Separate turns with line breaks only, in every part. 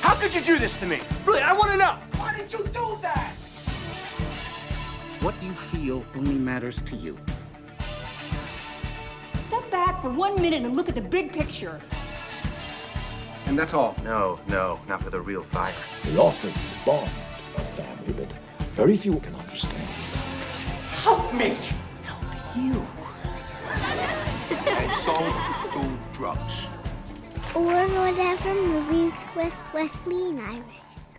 How could you do this to me? Really, I want to know.
Why did you do that?
What you feel only matters to you.
Step back for one minute and look at the big picture.
And that's all? No, no, not for the real fire.
We offer you bond, a family that very few can understand.
Help me!
Help you.
And don't do drugs.
Or whatever movies with Wesley and Iris.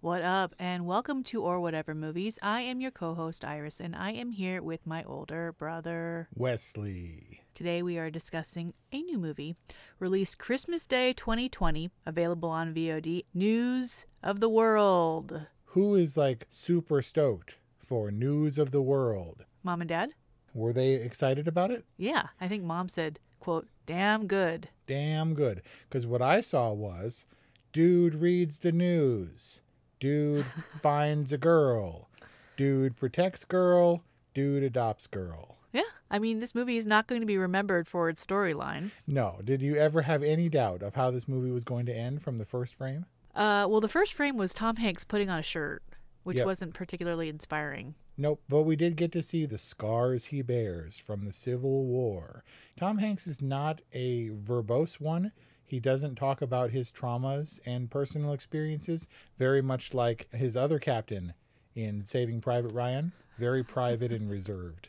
What up, and welcome to Or Whatever Movies. I am your co host, Iris, and I am here with my older brother,
Wesley.
Today we are discussing a new movie released Christmas Day 2020, available on VOD News of the World.
Who is like super stoked for News of the World?
Mom and Dad?
Were they excited about it?
Yeah, I think mom said, quote, damn good.
Damn good. Because what I saw was dude reads the news, dude finds a girl, dude protects girl, dude adopts girl.
Yeah, I mean, this movie is not going to be remembered for its storyline.
No. Did you ever have any doubt of how this movie was going to end from the first frame?
Uh, well, the first frame was Tom Hanks putting on a shirt, which
Yep.
wasn't particularly inspiring.
Nope, but we did get to see the scars he bears from the Civil War. Tom Hanks is not a verbose one. He doesn't talk about his traumas and personal experiences, very much like his other captain in Saving Private Ryan, very private and reserved.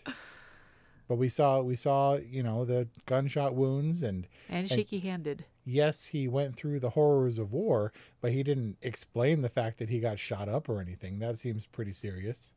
But we saw we saw, you know, the gunshot wounds and
And shaky handed.
Yes, he went through the horrors of war, but he didn't explain the fact that he got shot up or anything. That seems pretty serious.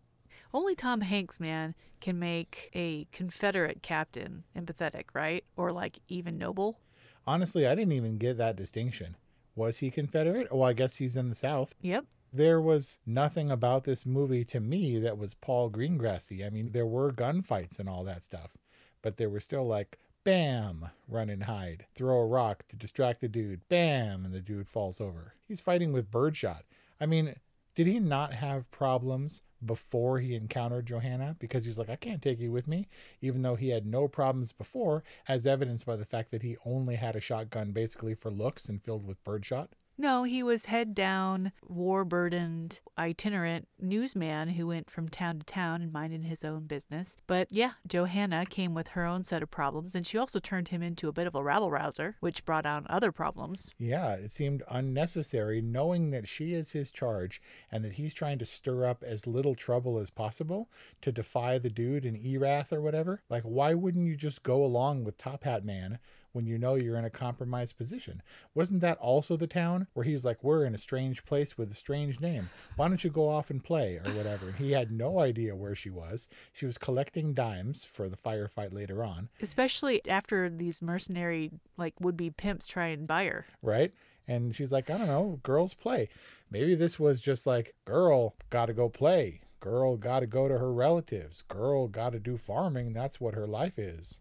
Only Tom Hanks, man, can make a Confederate captain empathetic, right? Or like even noble.
Honestly, I didn't even get that distinction. Was he Confederate? Oh, I guess he's in the South.
Yep.
There was nothing about this movie to me that was Paul Greengrassy. I mean, there were gunfights and all that stuff, but there were still like, bam, run and hide, throw a rock to distract the dude, bam, and the dude falls over. He's fighting with birdshot. I mean, did he not have problems before he encountered Johanna? Because he's like, I can't take you with me, even though he had no problems before, as evidenced by the fact that he only had a shotgun basically for looks and filled with birdshot.
No, he was head down, war burdened, itinerant newsman who went from town to town and minded his own business. But yeah, Johanna came with her own set of problems, and she also turned him into a bit of a rabble rouser, which brought on other problems.
Yeah, it seemed unnecessary knowing that she is his charge and that he's trying to stir up as little trouble as possible to defy the dude in Erath or whatever. Like, why wouldn't you just go along with Top Hat Man when you know you're in a compromised position? Wasn't that also the town where he's like, We're in a strange place with a strange name. Why don't you go off and play or whatever? And he had no idea where she was. She was collecting dimes for the firefight later on,
Especially after these mercenary, like would be pimps try and buy her.
right? And she's like, I don't know, girls play. Maybe this was just like, girl, gotta go play. Girl, gotta go to her relatives. Girl, gotta do farming. That's what her life is.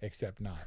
Except not.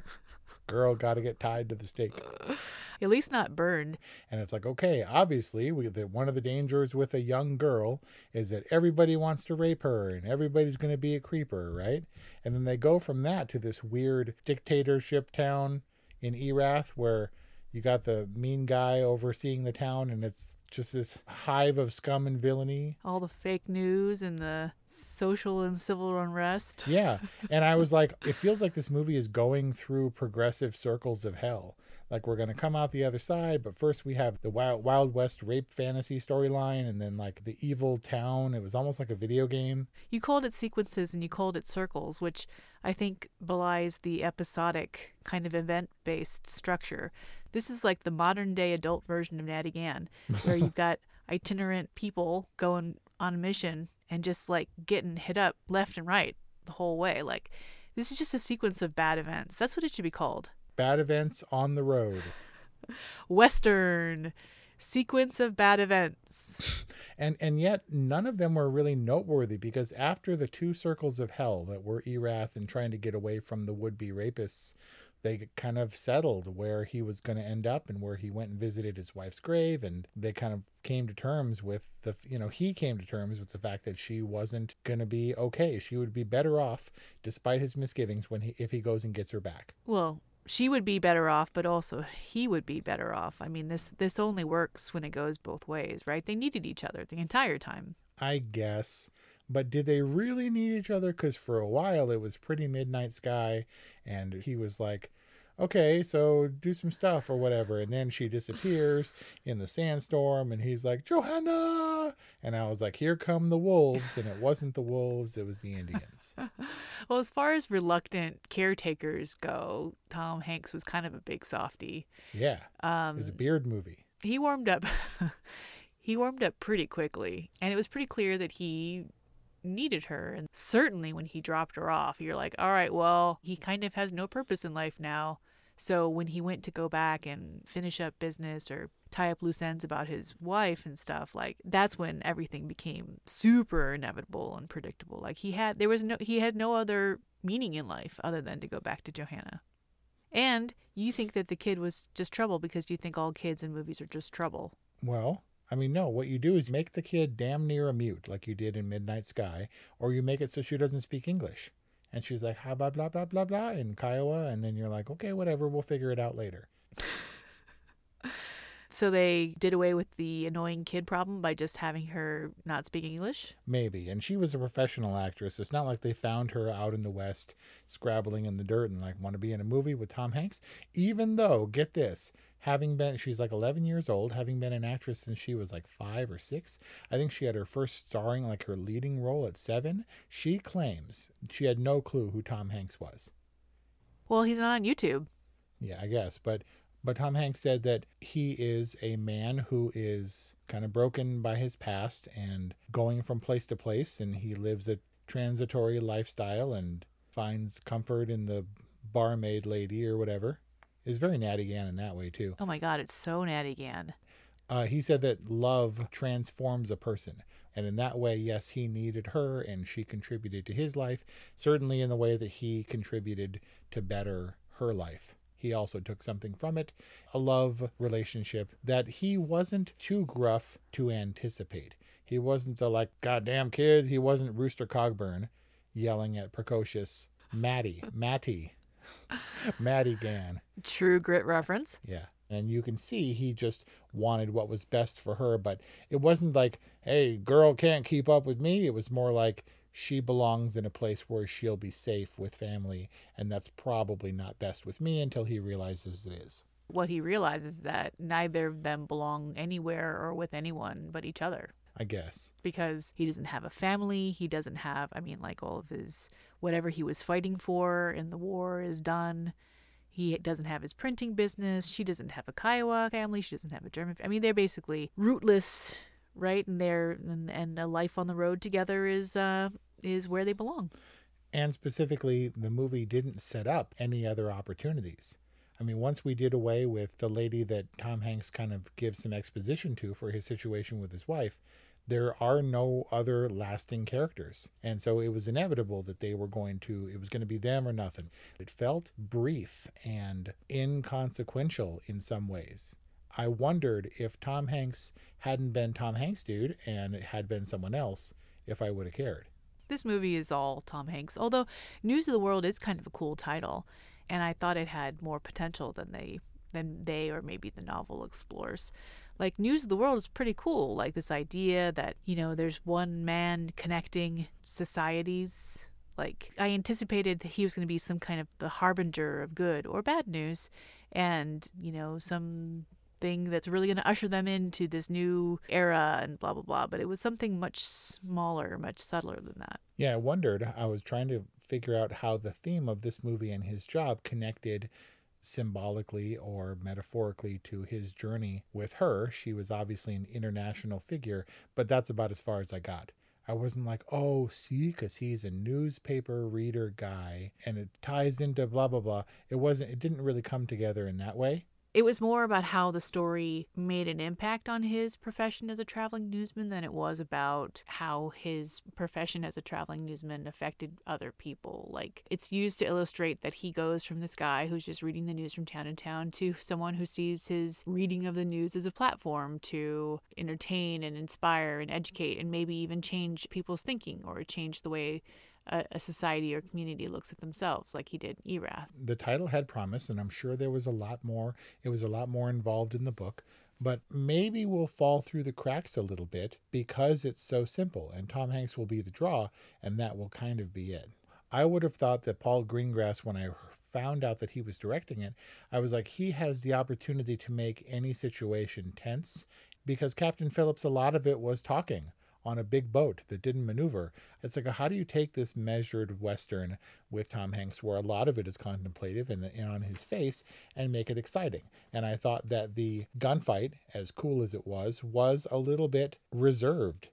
Girl, gotta get tied to the stake.
At least not burned.
And it's like, okay, obviously, we, the, one of the dangers with a young girl is that everybody wants to rape her and everybody's going to be a creeper, right? And then they go from that to this weird dictatorship town in Erath where you got the mean guy overseeing the town and it's just this hive of scum and villainy.
All the fake news and the social and civil unrest.
Yeah. And i was like it feels like this movie is going through progressive circles of hell. Like we're going to come out the other side but first we have the wild, wild west rape fantasy storyline and then like the evil town. It was almost like a video game.
You called it sequences and you called it circles which i think belies the episodic kind of event based structure this is like the modern day adult version of Natty Gann, where you've got itinerant people going on a mission and just like getting hit up left and right the whole way. Like this is just a sequence of bad events. That's what it should be called.
Bad events on the road.
Western sequence of bad events.
And and yet none of them were really noteworthy because after the two circles of hell that were Erath and trying to get away from the would-be rapists they kind of settled where he was going to end up and where he went and visited his wife's grave and they kind of came to terms with the you know he came to terms with the fact that she wasn't going to be okay. She would be better off despite his misgivings when he if he goes and gets her back.
Well she would be better off but also he would be better off. I mean this this only works when it goes both ways right? They needed each other the entire time.
I guess but did they really need each other? Because for a while it was pretty Midnight Sky, and he was like, okay, so do some stuff or whatever. And then she disappears in the sandstorm, and he's like, Johanna! And I was like, here come the wolves. And it wasn't the wolves, it was the Indians.
well, as far as reluctant caretakers go, Tom Hanks was kind of a big softy.
Yeah. Um, it was a beard movie.
He warmed up. he warmed up pretty quickly, and it was pretty clear that he needed her. And certainly when he dropped her off, you're like, all right, well, he kind of has no purpose in life now. So when he went to go back and finish up business or tie up loose ends about his wife and stuff, like that's when everything became super inevitable and predictable. Like he had there was no he had no other meaning in life other than to go back to Johanna. And you think that the kid was just trouble because you think all kids in movies are just trouble.
Well, I mean, no, what you do is make the kid damn near a mute, like you did in Midnight Sky, or you make it so she doesn't speak English. And she's like, ha, blah, blah, blah, blah, blah, in Kiowa. And then you're like, okay, whatever, we'll figure it out later.
So they did away with the annoying kid problem by just having her not speak English?
Maybe. And she was a professional actress. It's not like they found her out in the West scrabbling in the dirt and like want to be in a movie with Tom Hanks. Even though, get this, having been, she's like 11 years old, having been an actress since she was like five or six. I think she had her first starring, like her leading role at seven. She claims she had no clue who Tom Hanks was.
Well, he's not on YouTube.
Yeah, I guess. But but Tom Hanks said that he is a man who is kind of broken by his past and going from place to place, and he lives a transitory lifestyle and finds comfort in the barmaid lady or whatever. Is very Natty Gann in that way too.
Oh my God, it's so Natty Gann.
Uh, he said that love transforms a person. And in that way, yes, he needed her and she contributed to his life, certainly in the way that he contributed to better her life he also took something from it a love relationship that he wasn't too gruff to anticipate. He wasn't the like, goddamn kid. He wasn't Rooster Cogburn yelling at precocious Maddie, Matty, Maddie Gann.
True grit reference.
Yeah. And you can see he just wanted what was best for her, but it wasn't like, hey, girl can't keep up with me. It was more like, she belongs in a place where she'll be safe with family, and that's probably not best with me until he realizes it is.
What he realizes that neither of them belong anywhere or with anyone but each other.
I guess.
Because he doesn't have a family. He doesn't have, I mean, like all of his, whatever he was fighting for in the war is done. He doesn't have his printing business. She doesn't have a Kiowa family. She doesn't have a German. I mean, they're basically rootless, right? And they're and, and a life on the road together is uh, is where they belong.
And specifically, the movie didn't set up any other opportunities. I mean, once we did away with the lady that Tom Hanks kind of gives some exposition to for his situation with his wife, there are no other lasting characters. And so it was inevitable that they were going to, it was going to be them or nothing. It felt brief and inconsequential in some ways. I wondered if Tom Hanks hadn't been Tom Hanks dude and it had been someone else, if I would have cared.
This movie is all Tom Hanks, although News of the World is kind of a cool title, and I thought it had more potential than they than they or maybe the novel explores. Like News of the World is pretty cool, like this idea that, you know, there's one man connecting societies. Like I anticipated that he was going to be some kind of the harbinger of good or bad news and, you know, some thing that's really going to usher them into this new era and blah blah blah but it was something much smaller much subtler than that
yeah i wondered i was trying to figure out how the theme of this movie and his job connected symbolically or metaphorically to his journey with her she was obviously an international figure but that's about as far as i got I wasn't like, oh, see, because he's a newspaper reader guy and it ties into blah, blah, blah. It wasn't, it didn't really come together in that way.
It was more about how the story made an impact on his profession as a traveling newsman than it was about how his profession as a traveling newsman affected other people. Like, it's used to illustrate that he goes from this guy who's just reading the news from town to town to someone who sees his reading of the news as a platform to entertain and inspire and educate and maybe even change people's thinking or change the way a, a, society or community looks at themselves, like he did Erath.
The title had promise, and I'm sure there was a lot more. It was a lot more involved in the book, but maybe we'll fall through the cracks a little bit because it's so simple, and Tom Hanks will be the draw, and that will kind of be it. I would have thought that Paul Greengrass, when I found out that he was directing it, I was like, he has the opportunity to make any situation tense because Captain Phillips, a lot of it was talking on a big boat that didn't maneuver. It's like, how do you take this measured Western with Tom Hanks, where a lot of it is contemplative and, and on his face, and make it exciting? And I thought that the gunfight, as cool as it was, was a little bit reserved.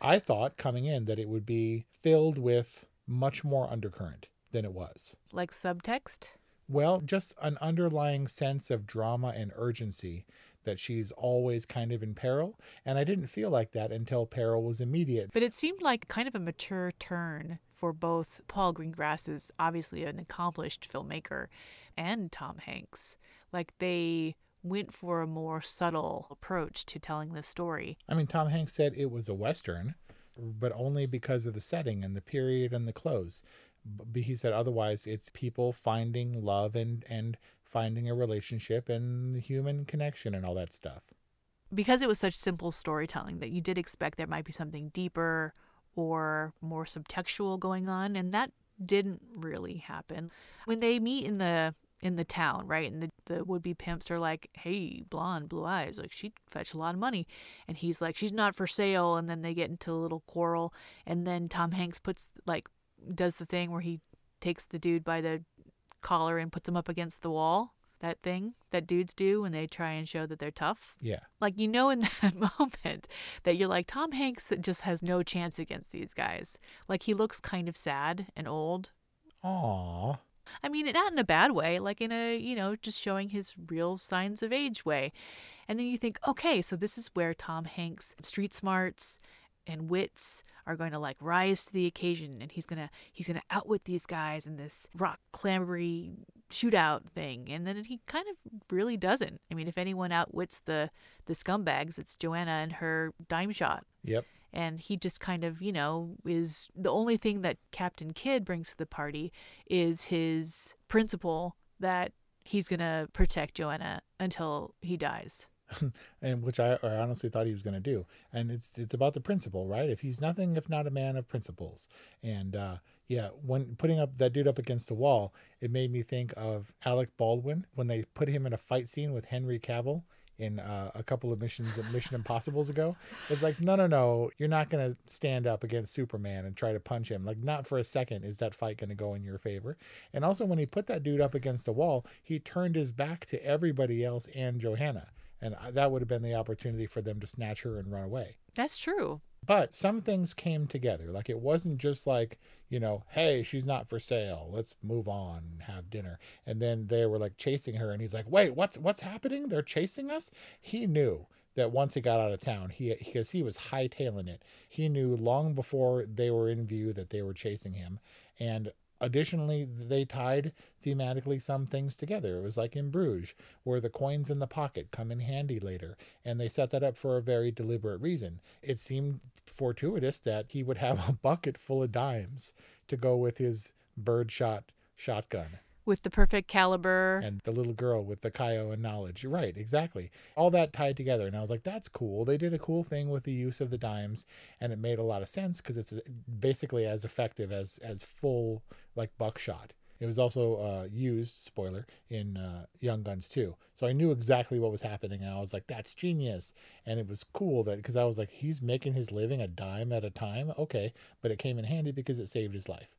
I thought coming in that it would be filled with much more undercurrent than it was.
Like subtext?
Well, just an underlying sense of drama and urgency that she's always kind of in peril. And I didn't feel like that until peril was immediate.
But it seemed like kind of a mature turn for both Paul Greengrass is obviously an accomplished filmmaker and Tom Hanks. Like they went for a more subtle approach to telling the story.
I mean, Tom Hanks said it was a Western, but only because of the setting and the period and the clothes. But he said otherwise, it's people finding love and, and finding a relationship and human connection and all that stuff.
Because it was such simple storytelling that you did expect there might be something deeper or more subtextual going on, and that didn't really happen. When they meet in the in the town, right? And the, the would be pimps are like, hey, blonde, blue eyes, like she'd fetch a lot of money. And he's like, she's not for sale. And then they get into a little quarrel. And then Tom Hanks puts, like, does the thing where he takes the dude by the collar and puts them up against the wall. That thing that dudes do when they try and show that they're tough.
Yeah.
Like, you know, in that moment that you're like, Tom Hanks just has no chance against these guys. Like, he looks kind of sad and old.
Aww.
I mean, not in a bad way, like in a, you know, just showing his real signs of age way. And then you think, okay, so this is where Tom Hanks' street smarts and wits are going to like rise to the occasion and he's gonna he's gonna outwit these guys in this rock clambery shootout thing and then he kind of really doesn't. I mean if anyone outwits the the scumbags it's johanna and her dime shot.
Yep.
And he just kind of you know is the only thing that captain kidd brings to the party is his principle that he's gonna protect johanna until he dies
and which I, I, honestly thought he was going to do. And it's it's about the principle, right? If he's nothing if not a man of principles, and uh, yeah, when putting up that dude up against the wall, it made me think of Alec Baldwin when they put him in a fight scene with Henry Cavill in uh, a couple of missions of Mission Impossibles ago. It's like, no, no, no, you're not going to stand up against Superman and try to punch him. Like, not for a second is that fight going to go in your favor. And also, when he put that dude up against the wall, he turned his back to everybody else and Johanna and that would have been the opportunity for them to snatch her and run away.
That's true.
But some things came together. Like it wasn't just like, you know, hey, she's not for sale. Let's move on and have dinner. And then they were like chasing her and he's like, "Wait, what's what's happening? They're chasing us?" He knew that once he got out of town, he because he was hightailing it, he knew long before they were in view that they were chasing him, and additionally they tied thematically some things together. It was like in bruges where the coins in the pocket come in handy later and they set that up for a very deliberate reason. It seemed fortuitous that he would have a bucket full of dimes to go with his birdshot shotgun
with the perfect caliber
and the little girl with the Kiowa knowledge. Right, exactly. All that tied together. And I was like, that's cool. They did a cool thing with the use of the dimes and it made a lot of sense because it's basically as effective as as full like buckshot. It was also uh, used, spoiler, in uh, Young Guns too. So I knew exactly what was happening. And I was like, that's genius. And it was cool that because I was like, he's making his living a dime at a time. Okay. But it came in handy because it saved his life.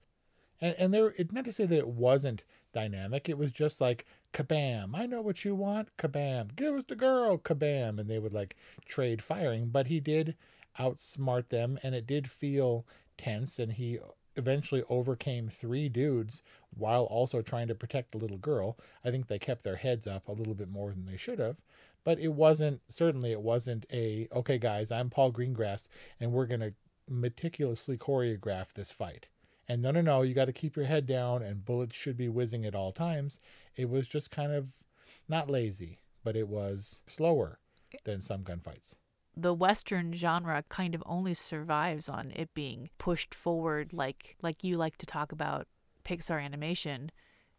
And, and there, it not to say that it wasn't dynamic. It was just like kabam, I know what you want, kabam, give us the girl, kabam, and they would like trade firing. But he did outsmart them, and it did feel tense. And he eventually overcame three dudes while also trying to protect the little girl. I think they kept their heads up a little bit more than they should have. But it wasn't certainly it wasn't a okay guys, I'm Paul Greengrass and we're gonna meticulously choreograph this fight. And no, no, no, you got to keep your head down and bullets should be whizzing at all times. It was just kind of not lazy, but it was slower than some gunfights.
The Western genre kind of only survives on it being pushed forward, like like you like to talk about Pixar animation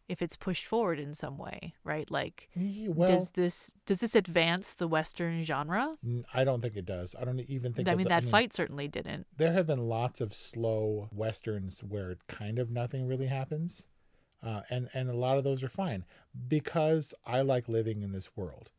if it's pushed forward in some way, right? Like, well, does this does this advance the Western genre?
I don't think it does. I don't even think.
I mean, that I mean, fight certainly didn't.
There have been lots of slow westerns where kind of nothing really happens, uh, and and a lot of those are fine because I like living in this world.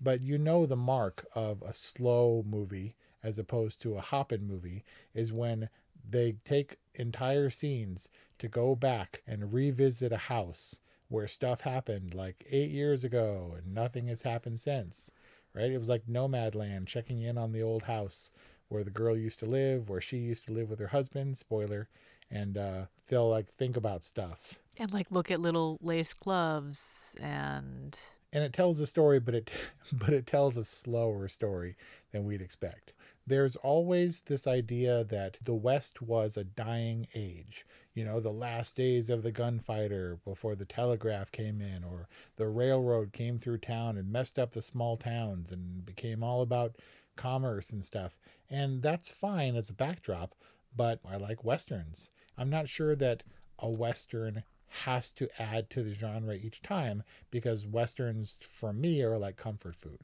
But you know, the mark of a slow movie as opposed to a hopping movie is when they take entire scenes to go back and revisit a house where stuff happened like eight years ago and nothing has happened since, right? It was like Nomadland checking in on the old house where the girl used to live, where she used to live with her husband, spoiler, and uh, they'll like think about stuff.
And like look at little lace gloves and
and it tells a story but it but it tells a slower story than we'd expect there's always this idea that the West was a dying age. You know, the last days of the gunfighter before the telegraph came in, or the railroad came through town and messed up the small towns and became all about commerce and stuff. And that's fine as a backdrop, but I like Westerns. I'm not sure that a Western has to add to the genre each time because Westerns, for me, are like comfort food.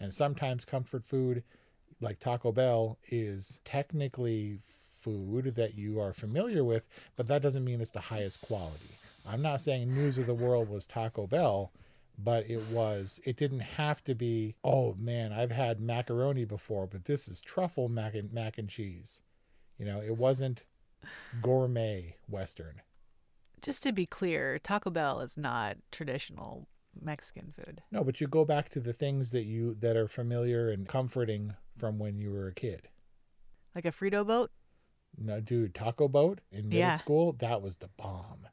And sometimes comfort food like Taco Bell is technically food that you are familiar with, but that doesn't mean it's the highest quality. I'm not saying News of the World was Taco Bell, but it was it didn't have to be, oh man, I've had macaroni before, but this is truffle mac and mac and cheese. You know, it wasn't gourmet western.
Just to be clear, Taco Bell is not traditional Mexican food.
No, but you go back to the things that you that are familiar and comforting from when you were a kid.
Like a Frito boat?
No, dude, taco boat in middle yeah. school, that was the bomb.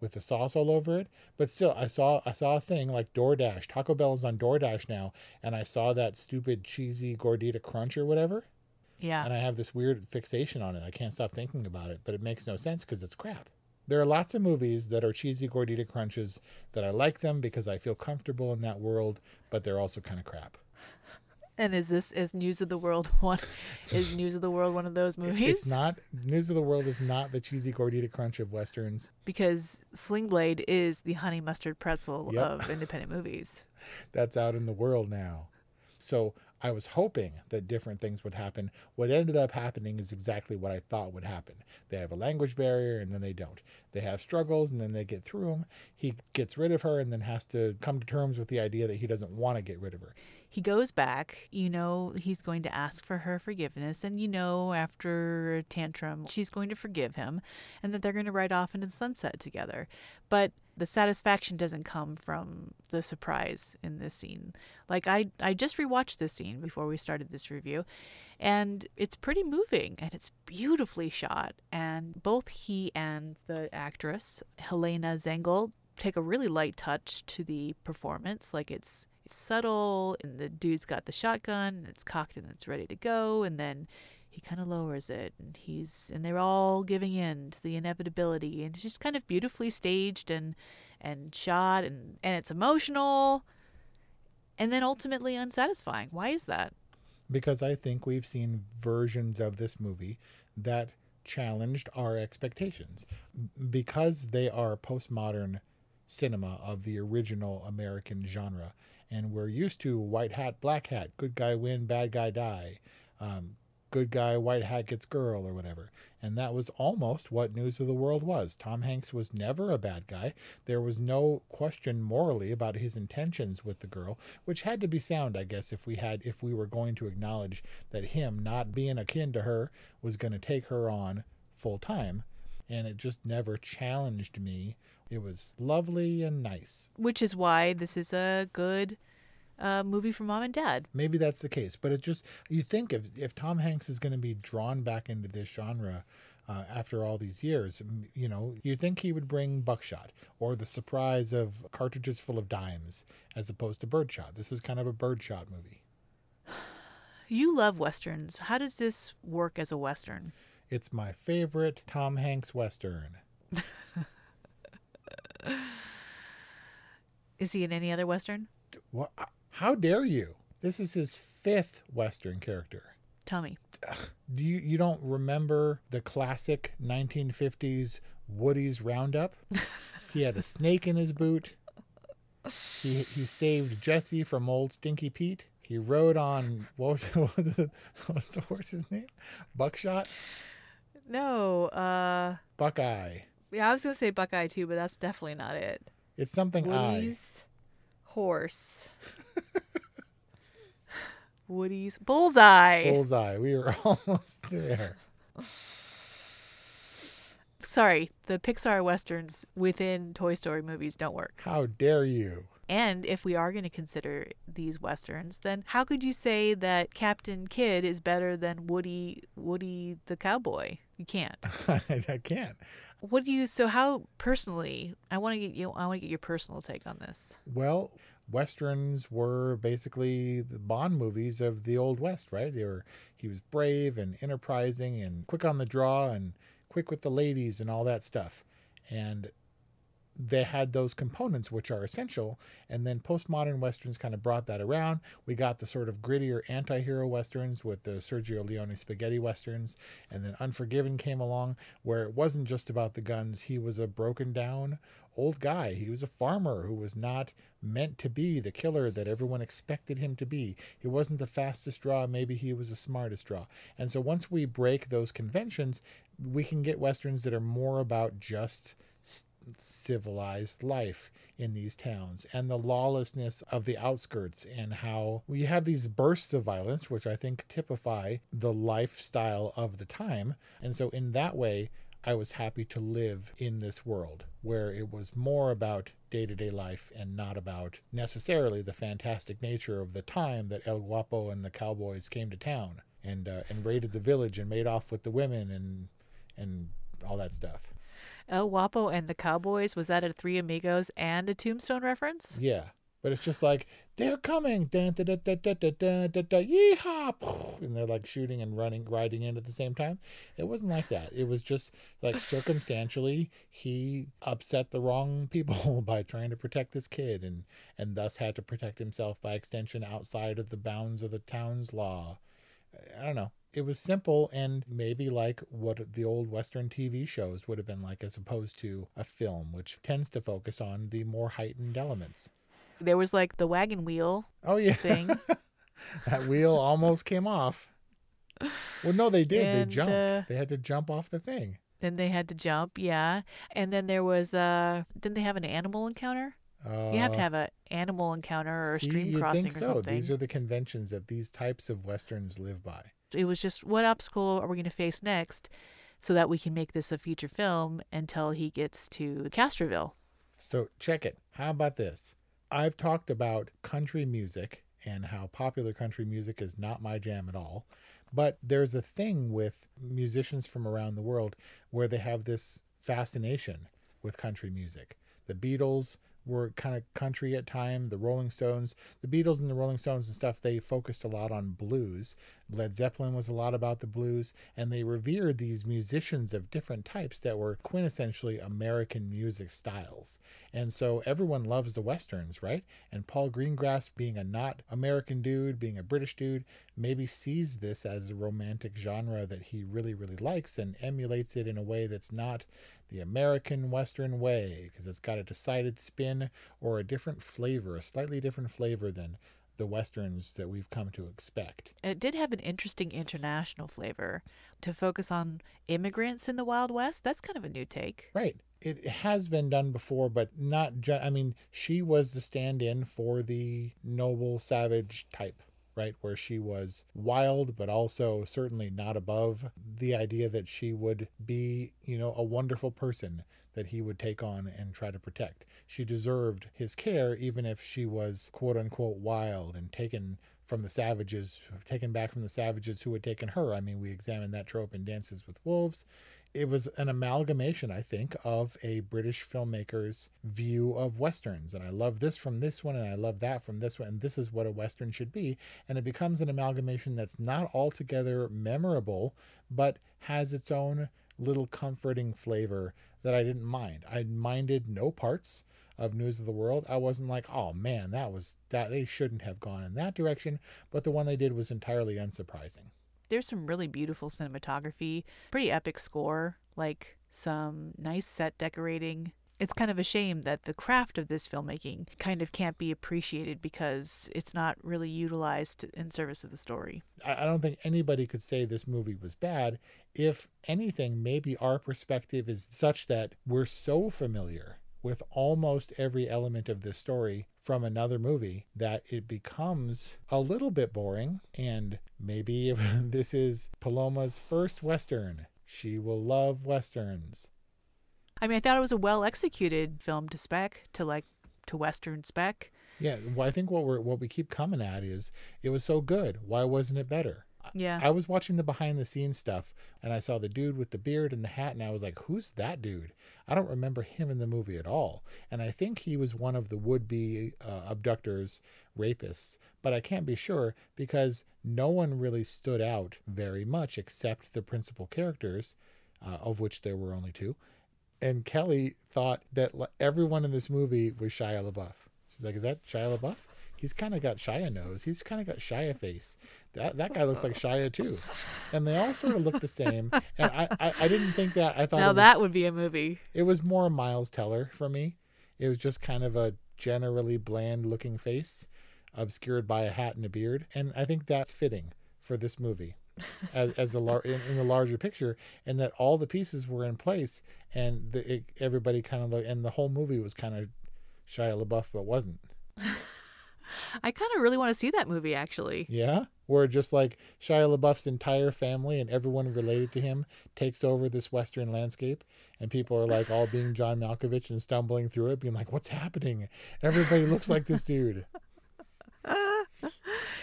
With the sauce all over it. But still, I saw I saw a thing like DoorDash. Taco Bell is on DoorDash now, and I saw that stupid cheesy gordita crunch or whatever.
Yeah.
And I have this weird fixation on it. I can't stop thinking about it, but it makes no sense because it's crap. There are lots of movies that are cheesy gordita crunches that I like them because I feel comfortable in that world, but they're also kind of crap.
And is this is News of the World one? Is News of the World one of those movies?
It's not. News of the World is not the cheesy gordita crunch of westerns.
Because Sling Blade is the honey mustard pretzel yep. of independent movies.
That's out in the world now. So I was hoping that different things would happen. What ended up happening is exactly what I thought would happen. They have a language barrier and then they don't. They have struggles and then they get through them. He gets rid of her and then has to come to terms with the idea that he doesn't want to get rid of her
he goes back. You know, he's going to ask for her forgiveness. And you know, after a tantrum, she's going to forgive him and that they're going to ride off into the sunset together. But the satisfaction doesn't come from the surprise in this scene. Like I I just rewatched this scene before we started this review and it's pretty moving and it's beautifully shot and both he and the actress Helena Zengel take a really light touch to the performance. Like it's, it's subtle, and the dude's got the shotgun, it's cocked and it's ready to go, and then he kind of lowers it, and he's and they're all giving in to the inevitability, and it's just kind of beautifully staged and and shot, and and it's emotional, and then ultimately unsatisfying. Why is that?
Because I think we've seen versions of this movie that challenged our expectations because they are postmodern cinema of the original American genre. And we're used to white hat, black hat, good guy win, bad guy die, um, good guy, white hat gets girl, or whatever. And that was almost what News of the World was. Tom Hanks was never a bad guy. There was no question morally about his intentions with the girl, which had to be sound, I guess, if we had if we were going to acknowledge that him not being akin to her was going to take her on full time. And it just never challenged me. It was lovely and nice.
Which is why this is a good uh, movie for mom and dad.
Maybe that's the case, but it just you think if if Tom Hanks is going to be drawn back into this genre uh, after all these years, you know, you'd think he would bring Buckshot or the surprise of cartridges full of dimes as opposed to Birdshot. This is kind of a Birdshot movie.
You love westerns. How does this work as a western?
It's my favorite Tom Hanks western.
Is he in any other western?
What? How dare you? This is his fifth western character.
Tell me.
Do you you don't remember the classic 1950s Woody's Roundup? he had a snake in his boot. He he saved Jesse from old Stinky Pete. He rode on what was, what was, the, what was the horse's name? Buckshot.
No, uh
Buckeye.
Yeah, I was gonna say Buckeye too, but that's definitely not it.
It's something
Woody's horse. Woody's bullseye.
Bullseye. We were almost there.
Sorry, the Pixar westerns within Toy Story movies don't work.
How dare you?
And if we are going to consider these westerns, then how could you say that Captain Kidd is better than Woody Woody the cowboy? You can't.
I can't.
What do you so how personally, I want to get you I want to get your personal take on this.
Well, westerns were basically the Bond movies of the old west, right? They were he was brave and enterprising and quick on the draw and quick with the ladies and all that stuff. And they had those components which are essential and then postmodern westerns kind of brought that around. We got the sort of grittier anti-hero westerns with the sergio leone spaghetti westerns and then unforgiven came along where it wasn't just about the guns. He was a broken down old guy. He was a farmer who was not meant to be the killer that everyone expected him to be. He wasn't the fastest draw. Maybe he was the smartest draw. And so once we break those conventions we can get westerns that are more about just civilized life in these towns and the lawlessness of the outskirts and how we have these bursts of violence which i think typify the lifestyle of the time. And so in that way i was happy to live in this world where it was more about day-to-day life and not about necessarily the fantastic nature of the time that el guapo and the cowboys came to town and uh, and raided the village and made off with the women and and all that stuff
El Guapo and the Cowboys. Was that a Three Amigos and a Tombstone reference?
Yeah. But it's just like, they're coming. Dun, dun, dun, dun, dun, dun, dun, dun, yeehaw! And they're like shooting and running, riding in at the same time. It wasn't like that. It was just like circumstantially, he upset the wrong people by trying to protect this kid and, and thus had to protect himself by extension outside of the bounds of the town's law. I don't know it was simple and maybe like what the old Western TV shows would have been like, as opposed to a film, which tends to focus on the more heightened elements.
There was like the wagon wheel.
Oh yeah,
thing.
that wheel almost came off. Well, no, they did.
And,
they jumped.
uh,
they had to jump off the thing.
Then they had to jump, yeah. And then there was uh didn't they have an animal encounter?
Uh,
you have to have an animal encounter or a
see,
stream
you'd
crossing
think
or
so.
something.
These are the conventions that these types of westerns live by.
It was just what obstacle are we going to face next so that we can make this a feature film until he gets to Castroville.
So check it. How about this? I've talked about country music and how popular country music is not my jam at all. But there's a thing with musicians from around the world where they have this fascination with country music. The Beatles were kind of country at time. The Rolling Stones, the Beatles and the Rolling Stones and stuff, they focused a lot on blues. Led Zeppelin was a lot about the blues, and they revered these musicians of different types that were quintessentially American music styles. And so everyone loves the westerns, right? And Paul Greengrass, being a not American dude, being a British dude, maybe sees this as a romantic genre that he really, really likes and emulates it in a way that's not the American Western way, because it's got a decided spin or a different flavor, a slightly different flavor than the westerns that we've come to expect.
It did have an interesting international flavor to focus on immigrants in the Wild West. That's kind of a new take.
Right. It has been done before, but not. Ju- I mean, she was the stand-in for the noble savage type right? Where she was wild, but also certainly not above the idea that she would be, you know, a wonderful person that he would take on and try to protect. She deserved his care, even if she was quote unquote wild and taken from the savages, taken back from the savages who had taken her. I mean, we examined that trope in Dances with Wolves it was an amalgamation, I think, of a British filmmaker's view of westerns. And I love this from this one, and I love that from this one, and this is what a western should be. And it becomes an amalgamation that's not altogether memorable, but has its own little comforting flavor that I didn't mind. I minded no parts of News of the World. I wasn't like, oh man, that was that they shouldn't have gone in that direction, but the one they did was entirely unsurprising
there's some really beautiful cinematography, pretty epic score, like some nice set decorating. It's kind of a shame that the craft of this filmmaking kind of can't be appreciated because it's not really utilized in service of the story.
I don't think anybody could say this movie was bad. If anything, maybe our perspective is such that we're so familiar with almost every element of this story from another movie that it becomes a little bit boring. And maybe this is Paloma's first Western. She will love Westerns.
I mean, I thought it was a well executed film to spec, to like, to Western spec.
Yeah, well, I think what we're what we keep coming at is it was so good. Why wasn't it better?
Yeah.
I was watching the behind the scenes stuff and I saw the dude with the beard and the hat and I was like, who's that dude? I don't remember him in the movie at all. And I think he was one of the would be uh, abductors, rapists, but I can't be sure because no one really stood out very much except the principal characters, uh, of which there were only two. And Kelly thought that everyone in this movie was Shia LaBeouf. She's like, is that Shia LaBeouf? He's kind of got Shia nose. He's kind of got Shia face that that guy looks like Shia too, and they all sort of look the same. And I, I, I didn't think that. I thought
now
was,
that would be a movie.
It was more Miles Teller for me. It was just kind of a generally bland looking face, obscured by a hat and a beard, and I think that's fitting for this movie. as, as a lar- in, in, the larger picture, and that all the pieces were in place, and the, it, everybody kind of and the whole movie was kind of Shia LaBeouf, but wasn't.
I kind of really want to see that movie actually.
Yeah, where just like Shia LaBeouf's entire family and everyone related to him takes over this Western landscape, and people are like all being John Malkovich and stumbling through it, being like, "What's happening? Everybody looks like this dude."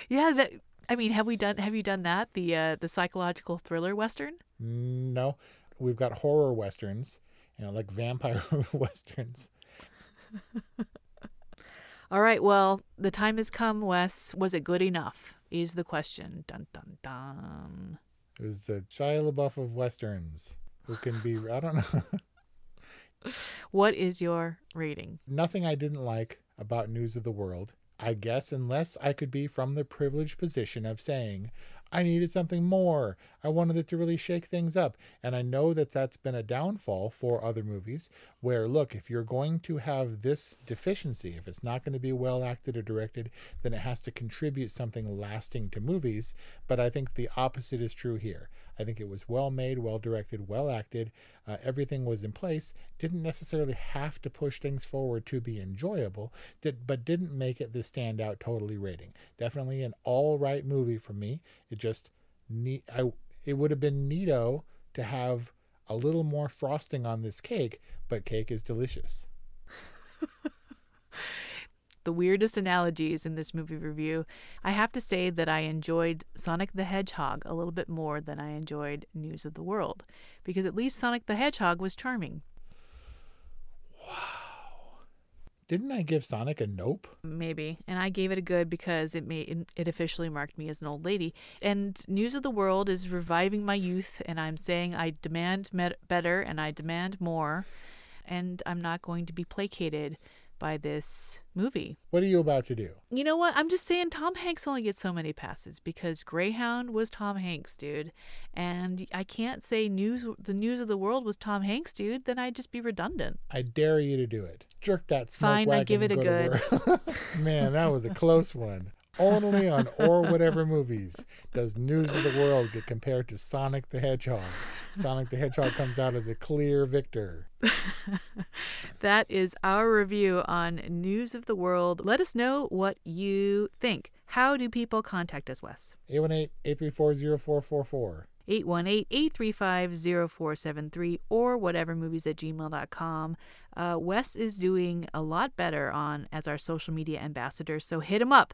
yeah, that. I mean, have we done? Have you done that? The uh, the psychological thriller western?
No, we've got horror westerns, you know, like vampire westerns.
All right, well, the time has come, Wes. Was it good enough? Is the question. Dun dun dun.
It was the Shia LaBeouf of westerns, who can be. I don't know.
what is your rating?
Nothing I didn't like about News of the World. I guess unless I could be from the privileged position of saying I needed something more. I wanted it to really shake things up. And I know that that's been a downfall for other movies where, look, if you're going to have this deficiency, if it's not going to be well acted or directed, then it has to contribute something lasting to movies. But I think the opposite is true here. I think it was well made, well directed, well acted. Uh, everything was in place. Didn't necessarily have to push things forward to be enjoyable, did, but didn't make it the standout totally rating. Definitely an all right movie for me. It just neat. I it would have been neato to have a little more frosting on this cake, but cake is delicious.
the weirdest analogies in this movie review, I have to say that I enjoyed Sonic the Hedgehog a little bit more than I enjoyed News of the World, because at least Sonic the Hedgehog was charming.
Wow. Didn't I give Sonic a nope?
Maybe. And I gave it a good because it made it officially marked me as an old lady. And News of the World is reviving my youth and I'm saying I demand met- better and I demand more and I'm not going to be placated by this movie.
What are you about to do?
You know what? I'm just saying Tom Hanks only gets so many passes because Greyhound was Tom Hanks, dude. And I can't say news the news of the world was Tom Hanks, dude. Then I'd just be redundant.
I dare you to do it. Jerk that smoke
Fine, I give it a
go
good.
Man, that was a close one. Only on or whatever movies does News of the World get compared to Sonic the Hedgehog. Sonic the Hedgehog comes out as a clear victor.
that is our review on News of the World. Let us know what you think. How do people contact us, Wes?
818-834-0444.
818-835-0473 or whatevermovies at gmail.com. Uh, Wes is doing a lot better on as our social media ambassador, so hit him up.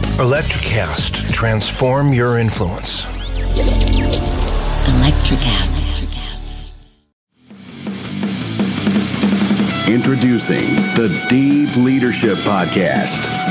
Electricast. Transform your influence.
Electricast.
Introducing the Deep Leadership Podcast.